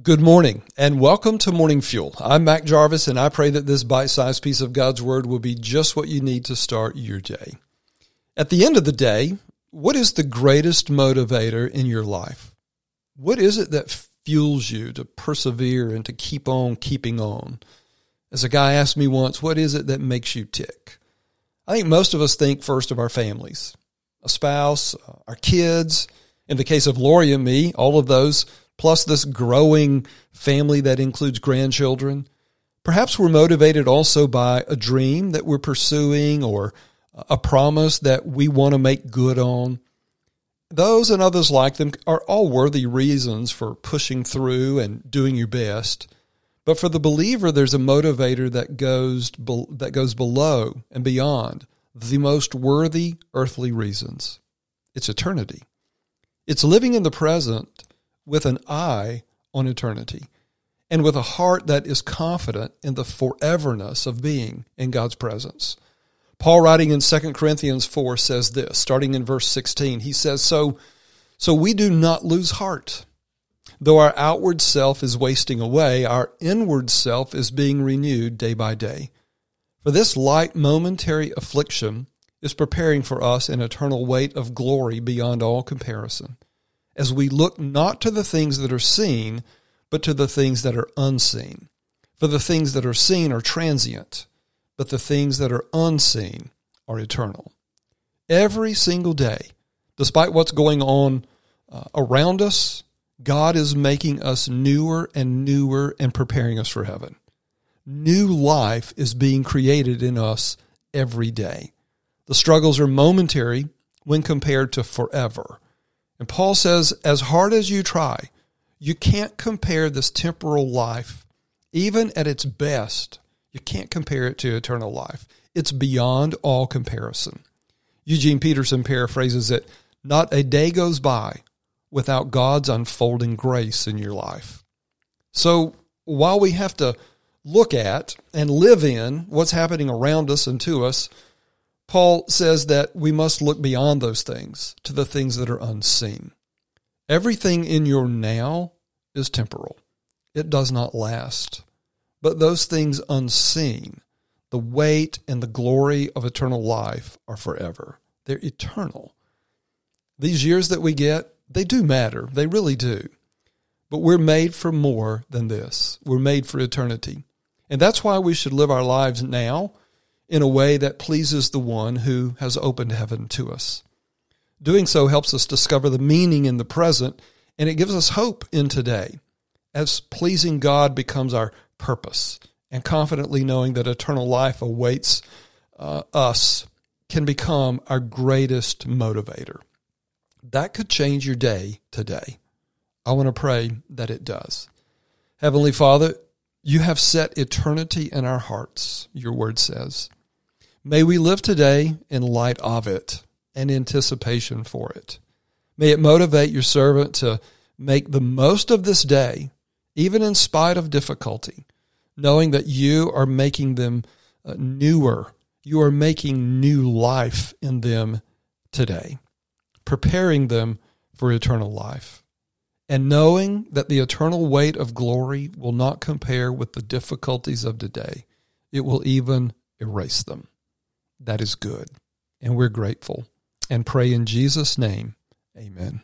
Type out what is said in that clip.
Good morning and welcome to Morning Fuel. I'm Mac Jarvis and I pray that this bite sized piece of God's Word will be just what you need to start your day. At the end of the day, what is the greatest motivator in your life? What is it that fuels you to persevere and to keep on keeping on? As a guy asked me once, what is it that makes you tick? I think most of us think first of our families, a spouse, our kids. In the case of Lori and me, all of those plus this growing family that includes grandchildren. Perhaps we're motivated also by a dream that we're pursuing or a promise that we want to make good on. Those and others like them are all worthy reasons for pushing through and doing your best. But for the believer, there's a motivator that goes, that goes below and beyond the most worthy earthly reasons. It's eternity. It's living in the present with an eye on eternity and with a heart that is confident in the foreverness of being in God's presence. Paul writing in 2 Corinthians 4 says this, starting in verse 16. He says, "So so we do not lose heart. Though our outward self is wasting away, our inward self is being renewed day by day. For this light momentary affliction is preparing for us an eternal weight of glory beyond all comparison." As we look not to the things that are seen, but to the things that are unseen. For the things that are seen are transient, but the things that are unseen are eternal. Every single day, despite what's going on uh, around us, God is making us newer and newer and preparing us for heaven. New life is being created in us every day. The struggles are momentary when compared to forever. And Paul says, as hard as you try, you can't compare this temporal life, even at its best, you can't compare it to eternal life. It's beyond all comparison. Eugene Peterson paraphrases it not a day goes by without God's unfolding grace in your life. So while we have to look at and live in what's happening around us and to us, Paul says that we must look beyond those things to the things that are unseen. Everything in your now is temporal, it does not last. But those things unseen, the weight and the glory of eternal life, are forever. They're eternal. These years that we get, they do matter. They really do. But we're made for more than this. We're made for eternity. And that's why we should live our lives now in a way that pleases the one who has opened heaven to us. Doing so helps us discover the meaning in the present, and it gives us hope in today, as pleasing God becomes our purpose, and confidently knowing that eternal life awaits uh, us can become our greatest motivator. That could change your day today. I want to pray that it does. Heavenly Father, you have set eternity in our hearts, your word says. May we live today in light of it and anticipation for it. May it motivate your servant to make the most of this day, even in spite of difficulty, knowing that you are making them uh, newer. You are making new life in them today, preparing them for eternal life. And knowing that the eternal weight of glory will not compare with the difficulties of today, it will even erase them that is good. And we're grateful and pray in Jesus' name. Amen.